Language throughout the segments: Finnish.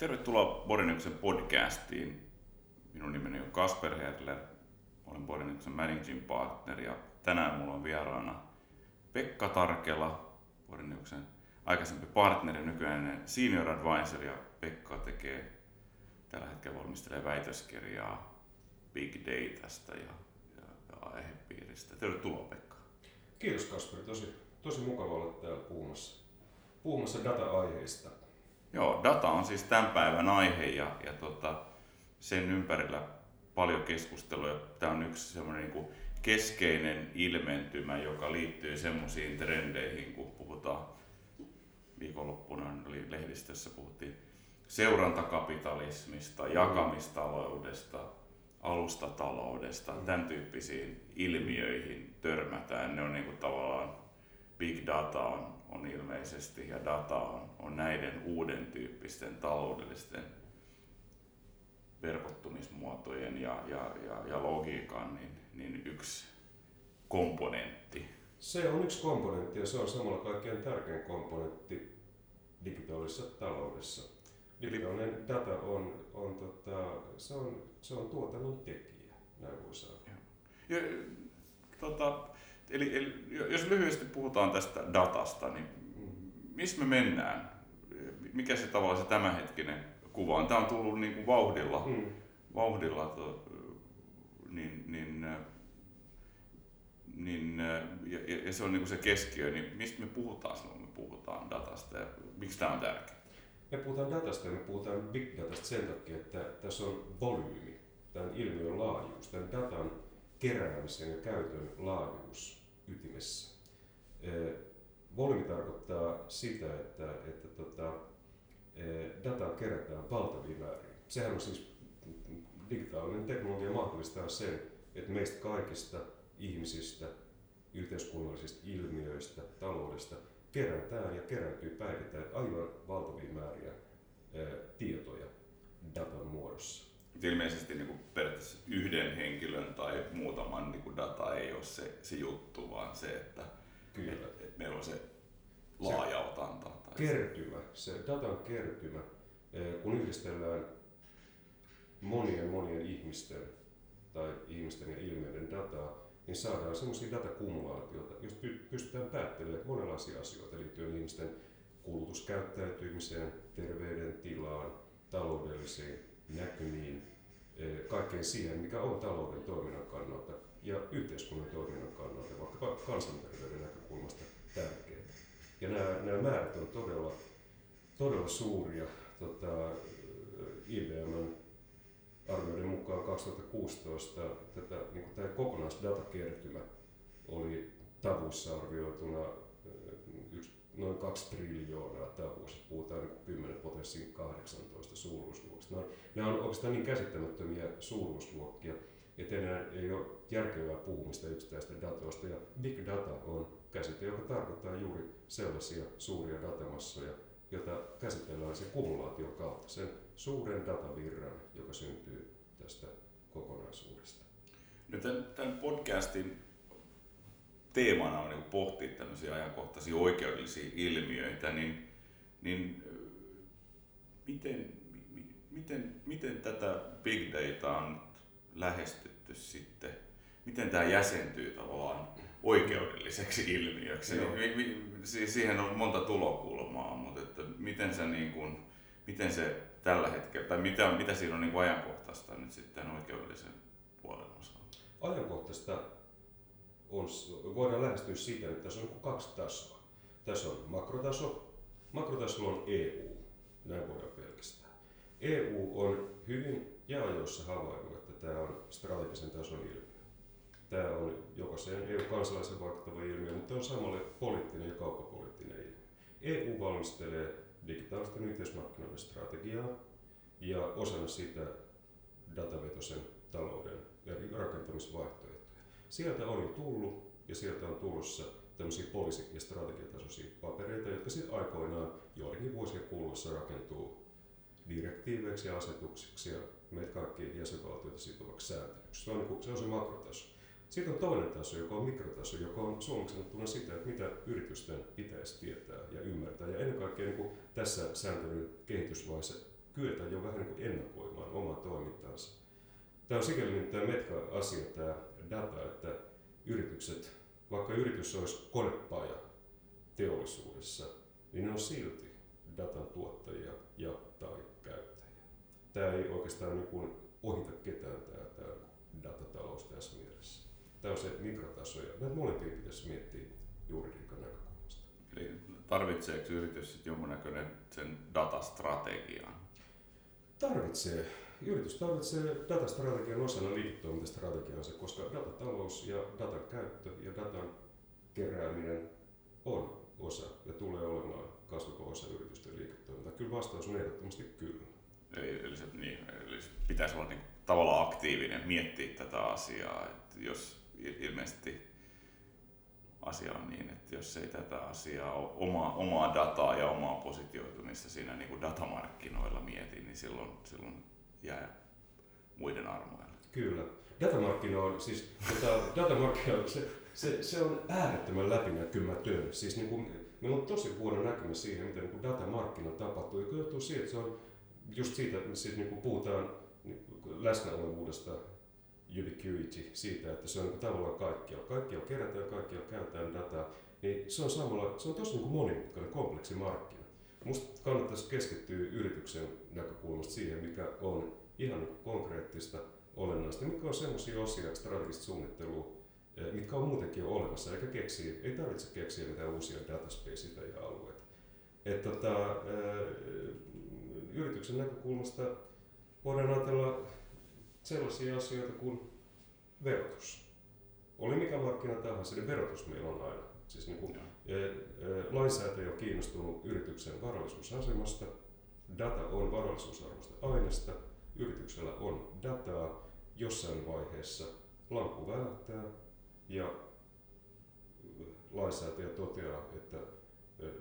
Tervetuloa Borinyksen podcastiin. Minun nimeni on Kasper Herler. Olen Borinyksen managing partner ja tänään mulla on vieraana Pekka Tarkela, Borinyksen aikaisempi partneri, nykyinen senior advisor ja Pekka tekee tällä hetkellä valmistelee väitöskirjaa Big Datasta ja, ja, ja aihepiiristä. Tervetuloa Pekka. Kiitos Kasper, tosi, tosi mukava olla täällä puhumassa, puhumassa data-aiheista. Joo, data on siis tämän päivän aihe ja, ja tota, sen ympärillä paljon keskustelua. Tämä on yksi semmoinen niin keskeinen ilmentymä, joka liittyy semmoisiin trendeihin, kun puhutaan viikonloppuna lehdistössä puhuttiin seurantakapitalismista, jakamistaloudesta, alustataloudesta, tämän tyyppisiin ilmiöihin törmätään. Ne on niin kuin tavallaan big data on, on ilmeisesti ja data on, on näiden uuden tyyppisten taloudellisten verkottumismuotojen ja, ja, ja, ja logiikan niin, niin yksi komponentti. Se on yksi komponentti ja se on samalla kaikkein tärkein komponentti digitaalisessa taloudessa. Digitaalinen data on, on, tota, se on, se on tuotannon tekijä, näin voi sanoa. Ja, tota, eli, eli, jos lyhyesti puhutaan tästä datasta, niin missä me mennään? Mikä se tavallaan se tämänhetkinen kuva on? Tämä on tullut niin kuin vauhdilla, mm. vauhdilla to, niin, niin, niin, ja, ja, se on niin kuin se keskiö, niin mistä me puhutaan silloin, kun me puhutaan datasta ja miksi tämä on tärkeää? Me puhutaan datasta ja me puhutaan big datasta sen takia, että tässä on volyymi, tämän ilmiön laajuus, tämän datan keräämisen ja käytön laajuus ytimessä. Volyymi tarkoittaa sitä, että, että tota, dataa kerätään valtavia määriä. Sehän on siis digitaalinen teknologia mahdollistaa sen, että meistä kaikista ihmisistä, yhteiskunnallisista ilmiöistä, taloudesta kerätään ja kerääntyy päivittäin aivan valtavia määriä Ilmeisesti niin kuin periaatteessa yhden henkilön tai muutaman niin kuin data ei ole se, se juttu, vaan se, että Kyllä. Et, et meillä on se laaja se otanta. Tai kertymä, se datan kertymä, kun yhdistellään monien monien ihmisten tai ihmisten ja ilmiöiden dataa, niin saadaan sellaisia datakumulaatioita, joista pystytään päättelemään monenlaisia asioita liittyen ihmisten kulutuskäyttäytymiseen, terveydentilaan, taloudellisiin näkymiin, e, kaikkeen siihen, mikä on talouden toiminnan kannalta ja yhteiskunnan toiminnan kannalta, vaikka kansanterveyden näkökulmasta tärkeää. Ja nämä, nämä määrät on todella, todella suuria. Tota, IBM arvioiden mukaan 2016 tätä, niin tämä kokonaisdatakertymä oli tavuissa arvioituna noin 2 triljoonaa tavuissa. Puhutaan niin 10 potenssiin 18 suuruusluokista. Nämä on, nämä on oikeastaan niin käsittämättömiä suuruusluokkia, että enää ei ole järkevää puhumista yksittäistä datoista. Ja big data on käsite, joka tarkoittaa juuri sellaisia suuria datamassoja, jota käsitellään sen kumulaation kautta, sen suuren datavirran, joka syntyy tästä kokonaisuudesta. No tämän, tämän podcastin teemana on niin pohtia tämmöisiä ajankohtaisia oikeudellisia ilmiöitä, niin, niin miten, miten, miten tätä big data on lähestytty sitten? Miten tämä jäsentyy tavallaan oikeudelliseksi ilmiöksi? Niin, siihen on monta tulokulmaa, mutta että miten se, niin kuin, miten se tällä hetkellä, tai mitä, mitä siinä on niin ajankohtaista nyt sitten oikeudellisen puolen osalta? Ajankohtaista on, voidaan lähestyä siitä, että tässä on niin kaksi tasoa. Tässä on makrotaso. Makrotasolla on EU, näin voidaan pelkästään. EU on hyvin ja ajoissa havainnut, että tämä on strategisen tason ilmiö. Tämä on jokaisen EU-kansalaisen vaikuttava ilmiö, mutta on samalle poliittinen ja kauppapoliittinen ilmiö. EU valmistelee digitaalisten yhteismarkkinoiden strategiaa ja osana sitä datavetosen talouden rakentamisvaihtoehtoja. Sieltä jo tullut ja sieltä on tulossa tämmöisiä poliisi- ja strategiatasoisia papereita, jotka sitten aikoinaan joidenkin vuosien kuluessa rakentuu direktiiveiksi ja asetuksiksi ja meitä kaikki jäsenvaltioita sitovaksi sääntelyksi. Se on, niin kuin, se on se makrotaso. Sitten on toinen taso, joka on mikrotaso, joka on suomeksi sanottuna sitä, että mitä yritysten pitäisi tietää ja ymmärtää. Ja ennen kaikkea niin kuin tässä sääntelyn kehitysvaiheessa kyetä jo vähän niin kuin ennakoimaan omaa toimintaansa. Tämä on sikäli nimittäin metka-asia tämä data, että yritykset, vaikka yritys olisi konepaja teollisuudessa, niin ne on silti datan tuottajia ja tai käyttäjiä. Tämä ei oikeastaan niin kuin ohita ketään tämä, tämä datatalous tässä mielessä. Tämä on se mikrotaso ja näitä molempia pitäisi miettiä juridiikan näkökulmasta. Eli tarvitseeko yritys sitten jonkunnäköinen sen datastrategian? Tarvitsee. Yritys tarvitsee datastrategian osana liiketoimintastrategiaansa, koska datatalous ja datan käyttö ja datan kerääminen on osa ja tulee olemaan kasvava osa yritysten liiketoimintaa. Kyllä vastaus on ehdottomasti kyllä. Eli, eli, se, niin, eli se pitäisi olla niin, tavallaan aktiivinen, miettiä tätä asiaa, että jos ilmeisesti asia on niin, että jos ei tätä asiaa, omaa, omaa dataa ja omaa positioitumista siinä niin kuin datamarkkinoilla mieti, niin silloin, silloin jää muiden armoille. Kyllä. Datamarkkinoilla, siis tota, datamarkkinoilla, se, se, se, on äärettömän läpinäkymätön. Siis niin kuin, meillä on tosi huono näkymä siihen, miten niin datamarkkinoilla tapahtuu. Ja johtuu siitä, että se on just siitä, että siis niin kuin puhutaan läsnäolevuudesta, ubiquity, siitä, että se on niin tavallaan kaikkialla. Kaikkialla kerätään, kaikkialla käytetään dataa, niin se on samalla, se on tosi niin kuin monimutkainen, kompleksi markkina. Minusta kannattaisi keskittyä yrityksen näkökulmasta siihen, mikä on ihan niin konkreettista, olennaista, mitkä on sellaisia osia strategista suunnittelua, eh, mitkä on muutenkin jo olemassa, eikä keksiä, ei tarvitse keksiä mitään uusia dataspaceita ja alueita. Et tota, eh, yrityksen näkökulmasta voidaan ajatella sellaisia asioita kuin verotus. Oli mikä markkina tahansa, niin verotus meillä on aina. Siis niin kuin, e, e, lainsäätäjä on kiinnostunut yrityksen varallisuusasemasta, data on varallisuusarvoista aineesta, yrityksellä on dataa, jossain vaiheessa lamppu välähtää. Ja lainsäätäjä toteaa, että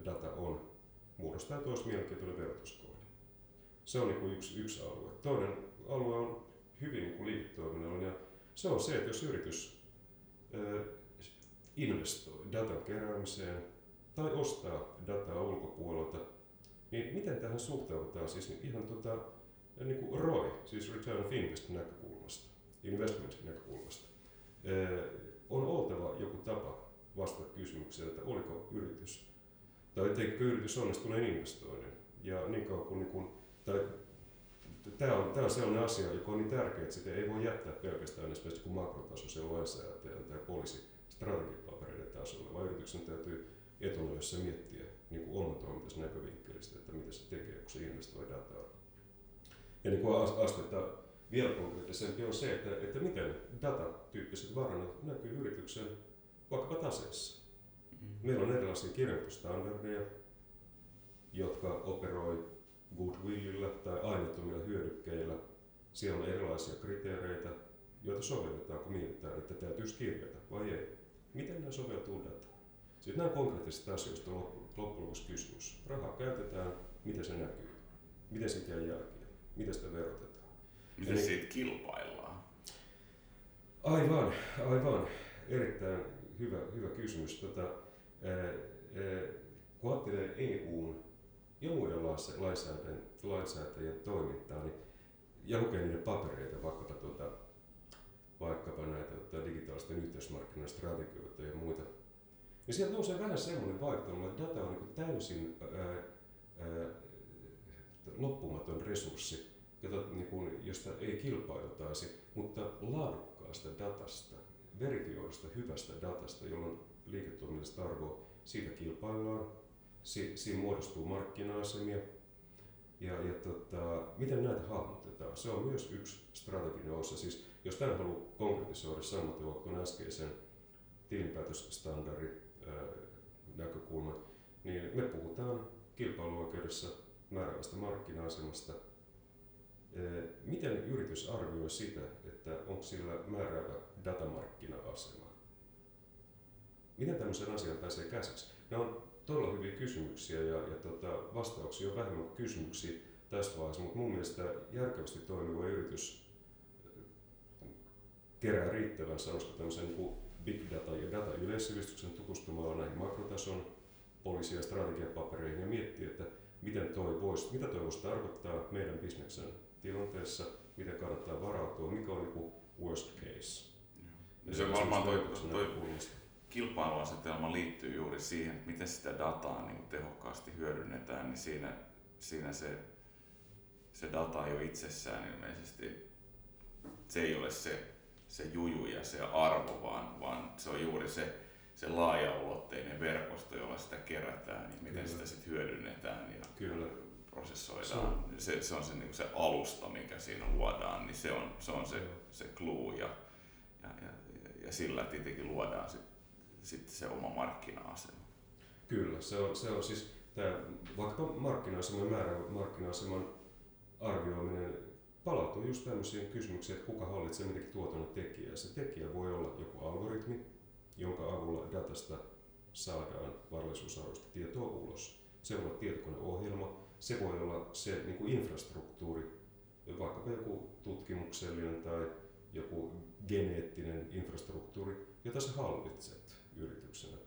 data on muodostaa toisi mielenkiintoinen verotuskohde. Se on niin kuin yksi, yksi alue. Toinen alue on hyvin niin liiketoiminnallinen. Ja se on se, että jos yritys investoi datan keräämiseen tai ostaa dataa ulkopuolelta, niin miten tähän suhtaudutaan siis ihan tota, niin kuin ROI, siis Return of Invest näkökulmasta, investment näkökulmasta. On oltava joku tapa vastata kysymykseen, että oliko yritys, tai teikö yritys onnistuneen investoinnin. Ja niin kauan kuin, niin kuin tai tämä on, tämä on sellainen asia, joka on niin tärkeä, että sitä ei voi jättää pelkästään esimerkiksi kuin makrotasoisen lainsäätäjän tai poliisi strategiapapereiden tasolla, vaan yrityksen täytyy etunojassa miettiä niin kuin oman toimintansa näkövinkkelistä, että mitä se tekee, kun se investoi dataa. Ja niin kuin astetta vielä konkreettisempi on se, että, että miten datatyyppiset varannat näkyy yrityksen vaikkapa taseessa. Mm-hmm. Meillä on erilaisia kirjoitustandardeja, jotka operoi goodwillillä tai aineettomilla hyödykkeillä. Siellä on erilaisia kriteereitä, joita sovelletaan, kun mietitään, että täytyisi kirjata vai ei. Miten nämä soveltuu dataan? Sitten nämä konkreettisista asioista on loppujen lopuksi kysymys. Rahaa käytetään, miten se näkyy, miten siitä jää jälkiä, miten sitä verotetaan. Miten Eli, siitä kilpaillaan? Aivan, aivan. Erittäin hyvä, hyvä kysymys. Tota, ää, ää, kun ajattelee EUn ja muiden lainsäätäjien, lainsäätäjien toimintaa niin, ja lukee niiden papereita, vaikkapa, tuota, vaikkapa näitä tuota, digitaalisten yhteismarkkinoiden strategioita ja muita, niin sieltä nousee vähän semmoinen vaikutelma, että data on niin täysin ää, ää, loppumaton resurssi, jota, niin kuin, josta ei kilpailtaisi, mutta laadukkaasta datasta, verifioidusta hyvästä datasta, jolloin liiketoiminnallista arvoa, siitä kilpaillaan si, siinä muodostuu markkina-asemia. Ja, ja tota, miten näitä hahmotetaan? Se on myös yksi strateginen osa. Siis, jos tämän haluaa konkretisoida samalla kuin äskeisen tilinpäätösstandardin näkökulman, niin me puhutaan kilpailuoikeudessa määräävästä markkina-asemasta. Miten yritys arvioi sitä, että onko sillä määräävä datamarkkina-asema? Miten tämmöisen asian pääsee käsiksi? Ne on todella hyviä kysymyksiä ja, ja tota, vastauksia on vähemmän kysymyksiä tässä vaiheessa, mutta mun mielestä järkevästi toimiva yritys kerää riittävän, sanoisiko tämmöisen niin big data ja data yleissivistyksen tutustumalla näihin makrotason poliisi- ja strategiapapereihin ja miettii, että miten toi vois, mitä toi voisi tarkoittaa meidän bisneksen tilanteessa, miten kannattaa varautua, mikä on niin worst case. Ja se on varmaan toi, toi kilpailuasetelma liittyy juuri siihen, että miten sitä dataa niin tehokkaasti hyödynnetään, niin siinä, siinä se, se data jo itsessään ilmeisesti, se ei ole se, se juju ja se arvo, vaan, vaan se on juuri se, se laaja-ulotteinen verkosto, jolla sitä kerätään, niin miten Kyllä. sitä sitten hyödynnetään ja Kyllä. prosessoidaan. Se, se, se on se, niin se alusta, mikä siinä luodaan, niin se on se, on se, se clue ja, ja, ja, ja sillä tietenkin luodaan sitten sit se oma markkina-asema. Kyllä, se on, se on siis tämä, vaikka markkina-aseman määrä, markkina-aseman arvioiminen palautuu just tämmöisiin kysymyksiin, että kuka hallitsee mitäkin tuotannon tekijää. Se tekijä voi olla joku algoritmi, jonka avulla datasta saadaan varallisuusarvoista tietoa ulos. Se voi olla tietokoneohjelma, se voi olla se niin kuin infrastruktuuri, vaikkapa joku tutkimuksellinen tai joku geneettinen infrastruktuuri, jota sä hallitset yrityksenä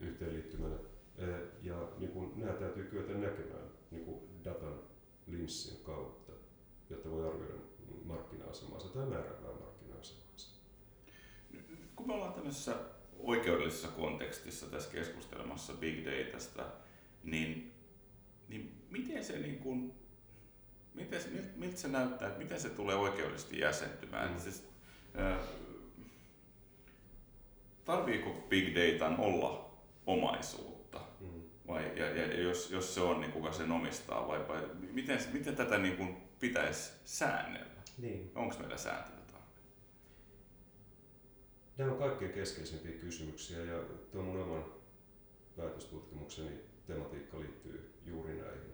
yhteenliittymänä. Ja niin kuin, nämä täytyy kyetä näkemään niin kuin datan linssin kautta, jotta voi arvioida markkina-asemaansa tai määräävää markkina-asemaansa. Kun me ollaan tämmöisessä oikeudellisessa kontekstissa tässä keskustelemassa big datasta, niin, niin miten se niin kuin, miten, miltä se näyttää, miten se tulee oikeudellisesti jäsentymään? Mm. Siis, äh, tarviiko big datan olla omaisuutta? Mm. Vai, ja, ja jos, jos se on, niin kuka sen omistaa? Vai, vai miten, miten tätä niin kuin pitäisi säännellä? Niin. Onko meillä sääntelytarve? Nämä on kaikkein keskeisimpiä kysymyksiä ja tuo mun oman väitöstutkimukseni tematiikka liittyy juuri näihin.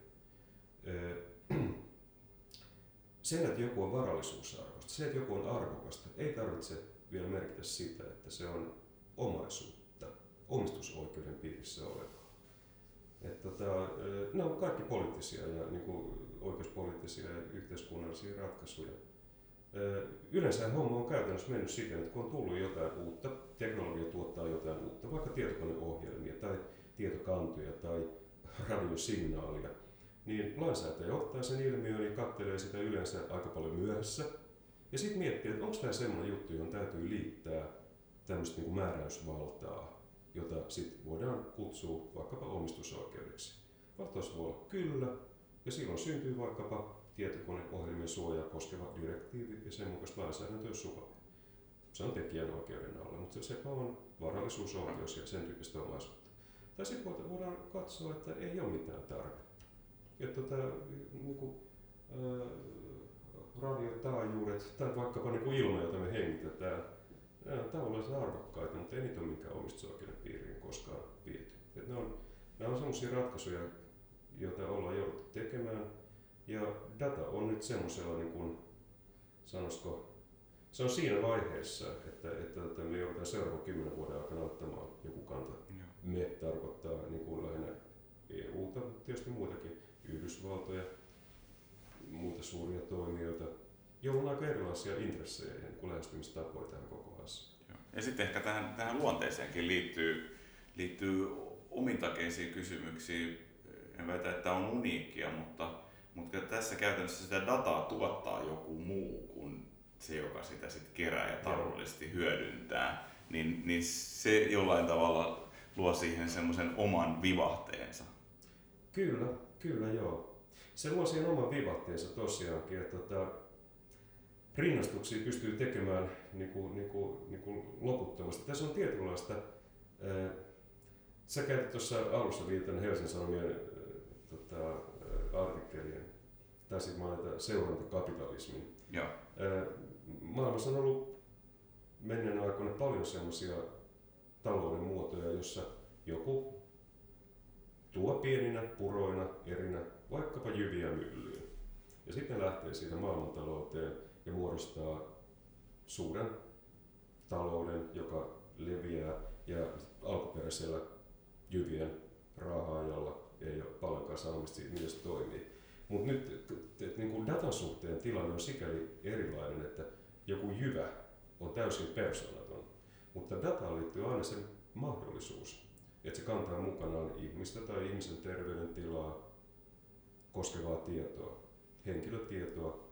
Sen, että joku on varallisuusarvosta, se, että joku on arvokasta, ei tarvitse vielä merkitä sitä, että se on omaisuutta, omistusoikeuden piirissä olevaa. Että tota, ne on kaikki poliittisia ja niin kuin oikeuspoliittisia ja yhteiskunnallisia ratkaisuja. Yleensä homma on käytännössä mennyt siten, että kun on tullut jotain uutta, teknologia tuottaa jotain uutta, vaikka tietokoneohjelmia tai tietokantoja tai radiosignaalia, niin lainsäätäjä ottaa sen ilmiön ja kattelee sitä yleensä aika paljon myöhässä. Ja sitten miettii, että onko tämä sellainen juttu, johon täytyy liittää tämmöistä niin määräysvaltaa, jota sitten voidaan kutsua vaikkapa omistusoikeudeksi. Vastaus voi olla kyllä, ja silloin syntyy vaikkapa tietokoneohjelmien suojaa koskeva direktiivi ja sen mukaista lainsäädäntöä suva. Se on tekijän oikeuden alla, mutta se on varallisuusoikeus ja sen tyyppistä omaisuutta. Tai sitten voidaan katsoa, että ei ole mitään tarvetta. Että tota, niin kuin, ää, radiotaajuudet tai vaikkapa niin ilma, jota me hengitetään, nämä on tavallaan arvokkaita, mutta ei niitä ole minkään omistusoikeuden piiriin koskaan viety. Et ne on, nämä on sellaisia ratkaisuja, joita ollaan jouduttu tekemään ja data on nyt semmoisella, niin kuin, sanoisiko, se on siinä vaiheessa, että, että, että me joudutaan seuraavan kymmenen vuoden aikana ottamaan joku kanta. Ja. Me tarkoittaa niin kuin lähinnä EUta, mutta tietysti muitakin, Yhdysvaltoja, muita suuria toimijoita, joilla on aika erilaisia intressejä ja lähestymistapoja tähän koko asiaan. Ja sitten ehkä tähän, tähän luonteeseenkin liittyy, liittyy omintakeisiin kysymyksiin. En väitä, että on uniikkia, mutta mutta tässä käytännössä sitä dataa tuottaa joku muu kuin se, joka sitä sitten kerää ja taloudellisesti hyödyntää, niin, niin se jollain tavalla luo siihen semmoisen oman vivahteensa. Kyllä, kyllä joo. Se luo siihen oman vivahteensa tosiaankin, että tota, rinnastuksia pystyy tekemään niin kuin, niin kuin, niin kuin loputtomasti. Tässä on tietynlaista, ää, sä käytit tuossa alussa viitan Helsingin Sanomien tota, artikkelien, tai sitten mainita seurantakapitalismin. Joo. Maailmassa on ollut menneen aikoina paljon sellaisia talouden muotoja, jossa joku tuo pieninä puroina erinä vaikkapa jyviä myllyyn. Ja sitten lähtee siitä maailmantalouteen ja muodostaa suuren talouden, joka leviää ja alkuperäisellä jyvien raahaajalla ei ole paljonkaan sanomista siitä, miten se toimii. Mutta nyt et, niin kuin datan suhteen tilanne on sikäli erilainen, että joku jyvä on täysin persoonaton, mutta dataan liittyy aina se mahdollisuus, että se kantaa mukanaan ihmistä tai ihmisen terveydentilaa, koskevaa tietoa, henkilötietoa.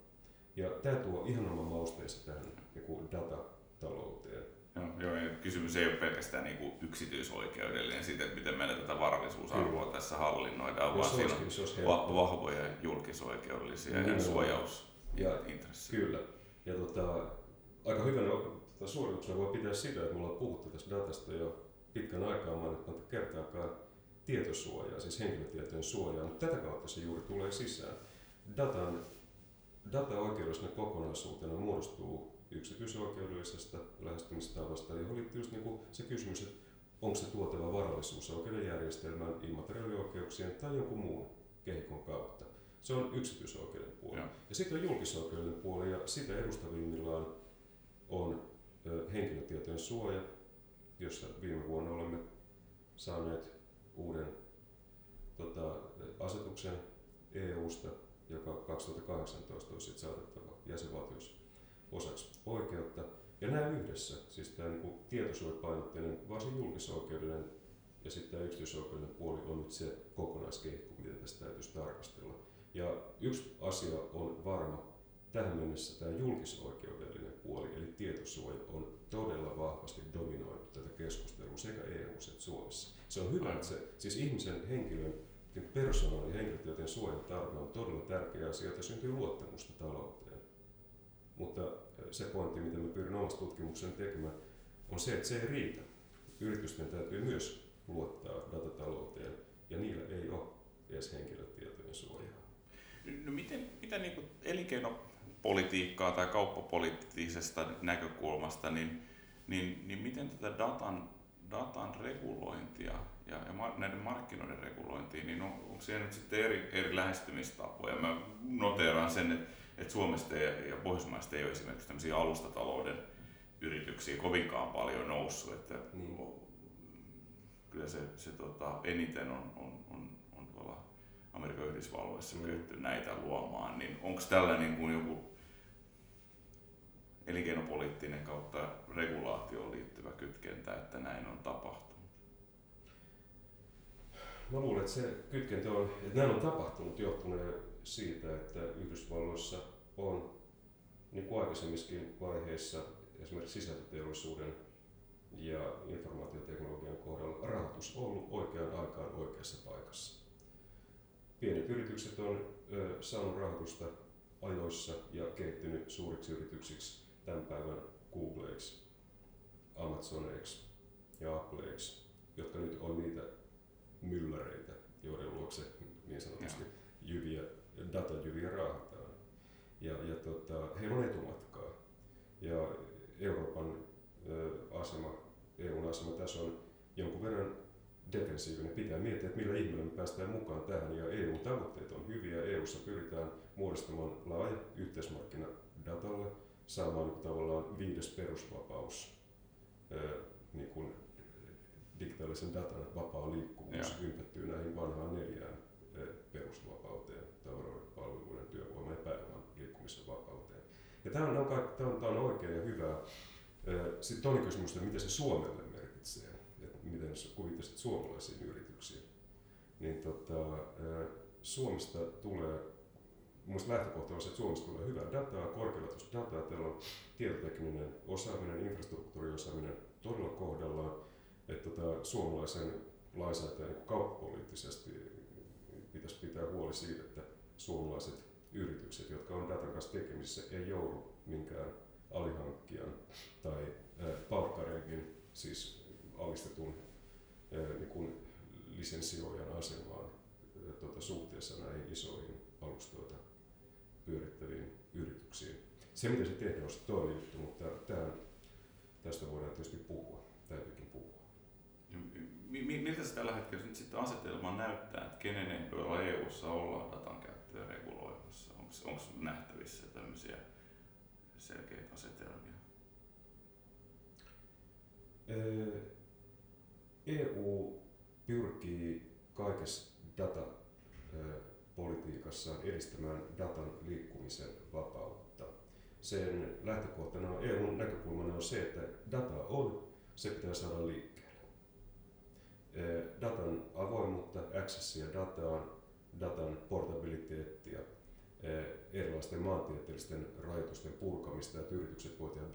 Ja tämä tuo ihan oman mausteensa tähän niin datatalouteen. Joo, joo, ja kysymys ei ole pelkästään niin kuin yksityisoikeudellinen siitä, että miten meidän tätä varallisuusarvoa Kyllä. tässä hallinnoidaan, vaan siinä on va- vahvoja julkisoikeudellisia ja, ja suojausintressejä. Kyllä. Ja tota, aika hyvänä tota, suorituksena voi pitää sitä, että me ollaan puhuttu tästä datasta jo pitkän aikaa mainittu kertaakaan tietosuojaa, siis henkilötietojen suojaa, mutta tätä kautta se juuri tulee sisään. Datan, data oikeudellisena kokonaisuutena muodostuu yksityisoikeudellisesta lähestymistavasta, johon liittyy just niin se kysymys, että onko se tuotava varallisuus oikeuden järjestelmään immateriaalioikeuksien tai jonkun muun kehikon kautta. Se on yksityisoikeuden puoli. Ja, ja sitten on julkisoikeuden puoli, ja sitä edustavimmillaan on henkilötietojen suoja, jossa viime vuonna olemme saaneet uuden tota, asetuksen EU-sta, joka 2018 on sitten saatettava jäsenvaltiossa osaksi oikeutta. Ja nämä yhdessä, siis tämä niin tietosuojapainotteinen, varsin julkisoikeudellinen ja sitten tämä yksityisoikeudellinen puoli on nyt se kokonaiskehikko, miten tästä täytyisi tarkastella. Ja yksi asia on varma, tähän mennessä tämä julkisoikeudellinen puoli, eli tietosuoja, on todella vahvasti dominoinut tätä keskustelua sekä EU että Suomessa. Se on hyvä, että se, siis ihmisen henkilön persoonan ja henkilötietojen suojan tarve on todella tärkeä asia, että syntyy luottamusta talouteen. Mutta se pointti, mitä mä pyrin omassa tutkimuksen tekemään, on se, että se ei riitä. Yritysten täytyy myös luottaa datatalouteen, ja niillä ei ole edes henkilötietojen suojaa. No miten, miten niin elinkeinopolitiikkaa tai kauppapoliittisesta näkökulmasta, niin, niin, niin miten tätä datan, datan regulointia ja, ja näiden markkinoiden regulointia, niin on, onko siellä nyt sitten eri, eri lähestymistapoja? Mä noteeraan sen, että, että Suomesta ja, ja Pohjoismaista ei ole esimerkiksi tämmöisiä alustatalouden yrityksiä kovinkaan paljon noussut, että niin. kyllä se, se tota, eniten on, on, on, on tuolla Amerikan Yhdysvalloissa mm. kyetty näitä luomaan, niin onko tällä niin kuin joku elinkeinopoliittinen kautta regulaatioon liittyvä kytkentä, että näin on tapahtunut? Mä luulen, että se kytkentä on, että näin on tapahtunut johtuneen siitä, että Yhdysvalloissa on niin kuin aikaisemmissakin vaiheissa esimerkiksi sisältöteollisuuden ja informaatioteknologian kohdalla rahoitus ollut oikeaan aikaan oikeassa paikassa. Pienet yritykset on ö, saanut rahoitusta ajoissa ja kehittynyt suuriksi yrityksiksi tämän päivän Googleiksi, Amazoneiksi ja Appleiksi, jotka nyt on niitä mylläreitä, joiden luokse niin sanotusti jyviä, datajyviä raahataan. Ja, ja tota, heillä on etumatkaa. Ja Euroopan ö, asema, EUn asema tässä on jonkun verran defensiivinen. Pitää miettiä, että millä ihmeellä me päästään mukaan tähän. Ja EU-tavoitteet on hyviä. EUssa pyritään muodostamaan laaja yhteismarkkina datalle, saamaan niin tavallaan viides perusvapaus, niin kuin digitaalisen datan vapaa liikkuvuus ympättyy näihin vanhaan neljään perusvapauteen, tavaroiden, palveluiden, työvoiman ja pääoman liikkumisen vapauteen. Ja tämä on, tämä on, tämä on oikein ja hyvä. Sitten toinen kysymys, että mitä se Suomelle merkitsee, että miten kuvittaisit suomalaisiin yrityksiin. Niin tota, Suomesta tulee Mielestäni lähtökohta on se, että Suomesta tulee hyvää dataa, korkealaatuista dataa, teillä on tietotekninen osaaminen, infrastruktuuriosaaminen todella kohdallaan, että tota, suomalaisen lainsäätäjän niin kauppapoliittisesti pitäisi pitää huoli siitä, että suomalaiset yritykset, jotka on datan kanssa tekemisissä, ei joudu minkään alihankkijan tai palkkarenkin, siis alistetun niin kuin lisenssioijan asemaan tuota, suhteessa näihin isoihin alustoita pyörittäviin yrityksiin. Se, mitä se tehdään, on toinen juttu, mutta tämän, tästä voidaan tietysti puhua, täytyykin puhua. Miltä se tällä hetkellä nyt sitten asetelma näyttää, että kenen ehdoilla EU-ssa ollaan datan käyttöä reguloimassa? Onko nähtävissä tämmöisiä selkeitä asetelmia? EU pyrkii kaikessa data politiikassaan edistämään datan liikkumisen vapautta. Sen lähtökohtana on, EUn näkökulmana on se, että data on, se pitää saada liikkeelle. Datan avoimuutta, accessia dataan, datan portabiliteettia, erilaisten maantieteellisten rajoitusten purkamista, että yritykset voivat tehdä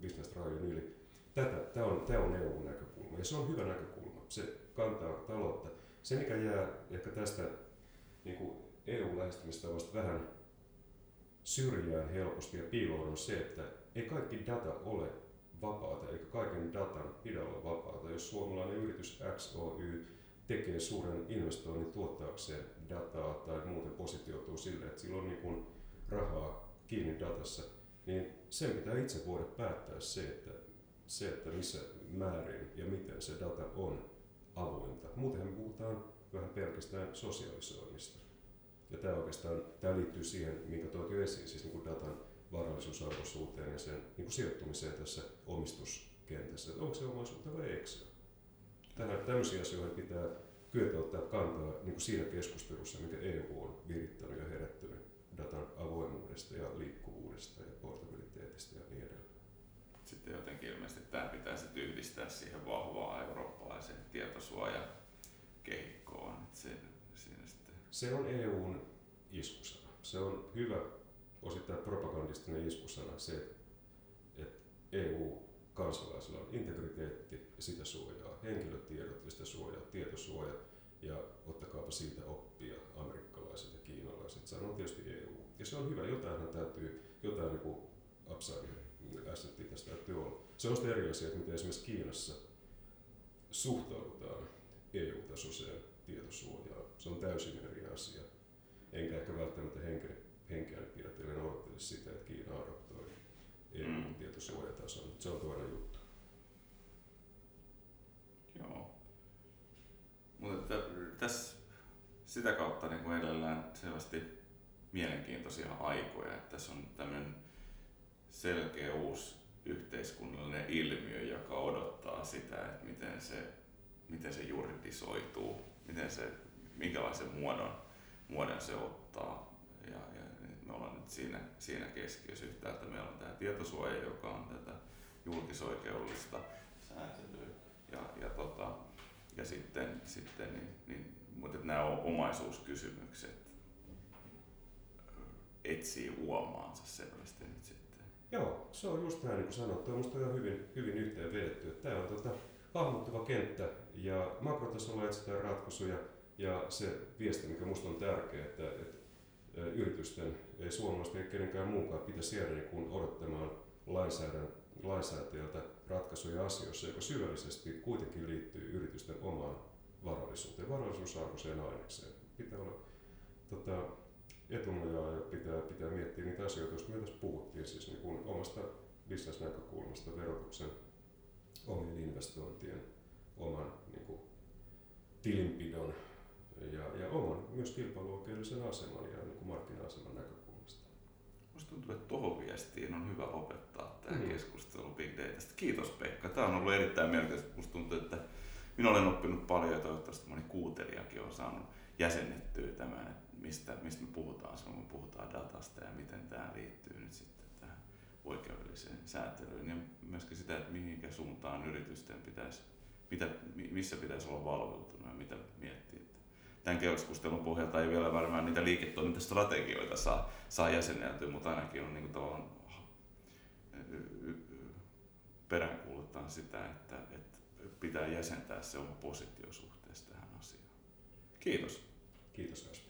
bisnesrajojen yli. Tätä, tämä on, tämä on EU-näkökulma ja se on hyvä näkökulma. Se kantaa taloutta. Se, mikä jää ehkä tästä niin kuin EU-lähestymistavasta vähän syrjään helposti ja piiloon on se, että ei kaikki data ole vapaata, eikä kaiken datan pidä olla vapaata. Jos suomalainen yritys XOY tekee suuren investoinnin tuottaakseen dataa tai muuten positioituu sille, että sillä on niin kuin rahaa kiinni datassa, niin sen pitää itse voida päättää se, että, se, että missä määrin ja miten se data on avointa. Muutenhan me puhutaan vähän pelkästään sosiaalisoinnista. Ja tämä oikeastaan tämä liittyy siihen, minkä toit jo esiin, siis niin kuin datan varallisuusarvoisuuteen ja sen niin kuin sijoittumiseen tässä omistuskentässä. Että onko se omaisuutta vai eikö se Tähän, tämmöisiä asioita pitää kyetä ottaa kantaa niin kuin siinä keskustelussa, mikä EU on virittänyt ja herättänyt datan avoimuudesta ja liikkuvuudesta ja portabiliteetistä ja niin edelleen. Sitten jotenkin ilmeisesti tämä pitäisi yhdistää siihen vahvaan eurooppalaiseen tietosuojakehikkoon. Se, siinä sitten... se on EUn iskusana. Se on hyvä osittain propagandistinen iskusana se, että EU-kansalaisilla on integriteetti ja sitä suojaa, henkilötiedot ja sitä suojaa, tietosuoja ja ottakaapa siitä oppia amerikkalaiset ja kiinalaiset. Se on tietysti EU. Ja se on hyvä, jotainhan täytyy, jotain niin kuin upside assetti tästä täytyy olla. Se on eri asia, että miten esimerkiksi Kiinassa suhtaudutaan EU-tasoiseen tietosuojaan. Se on täysin eri asia. Enkä ehkä välttämättä henkeä, henkeä pidättelen odottelisi sitä, että Kiina adoptoi EU-tietosuojatason. Se on toinen juttu. Joo. Mutta tässä sitä kautta niin edellään selvästi mielenkiintoisia aikoja, että tässä on tämmöinen selkeä uusi yhteiskunnallinen ilmiö, joka odottaa sitä, että miten se, miten se juridisoituu, miten se, minkälaisen muodon, muodon se ottaa. Ja me ollaan nyt siinä, siinä keskiössä yhtäältä. Meillä on tämä tietosuoja, joka on tätä julkisoikeudellista sääntelyä. Ja, ja, tota, ja sitten, sitten niin, niin, mutta nämä omaisuuskysymykset etsii uomaansa selvästi nyt sitten. Joo, se on just näin niin kuin sanottu. Minusta on hyvin, hyvin yhteen vedetty. Tämä on tota, hahmottuva kenttä ja makrotasolla etsitään ratkaisuja ja se viesti, mikä minusta on tärkeä, että, että yritysten, ei suomalaisten eikä kenenkään muunkaan pitäisi jäädä niin odottamaan lainsäätäjältä ratkaisuja asioissa, joka syvällisesti kuitenkin liittyy yritysten omaan varallisuuteen, varallisuusarvoiseen ainekseen. Pitää olla tota, etunojaa ja pitää, pitää miettiä niitä asioita, joista me tässä puhuttiin, siis niin kuin omasta bisnesnäkökulmasta, verotuksen, omien investointien, oman niin kuin, tilinpidon ja, ja oman myös kilpailuoikeudellisen aseman ja niin kuin markkina-aseman näkökulmasta. Minusta tuntuu, että tuohon viestiin on hyvä lopettaa tämä mm. keskustelu Big Datasta. Kiitos Pekka. Tämä on ollut erittäin mielenkiintoista. Minusta tuntuu, että minä olen oppinut paljon ja toivottavasti moni kuuntelijakin on saanut jäsennettyä tämän, että mistä, mistä me puhutaan silloin, kun puhutaan datasta ja miten tämä liittyy nyt sitten tähän oikeudelliseen sääntelyyn ja myöskin sitä, että mihinkä suuntaan yritysten pitäisi, mitä, missä pitäisi olla valveutunut ja mitä miettiä. Tämän keskustelun pohjalta ei vielä varmaan niitä liiketoimintastrategioita saa, saa jäsenneltyä, mutta ainakin on niin kuin peräänkuuluttaa sitä, että, että pitää jäsentää se oma positio suhteessa tähän asiaan. Kiitos. Kiitos Kasper.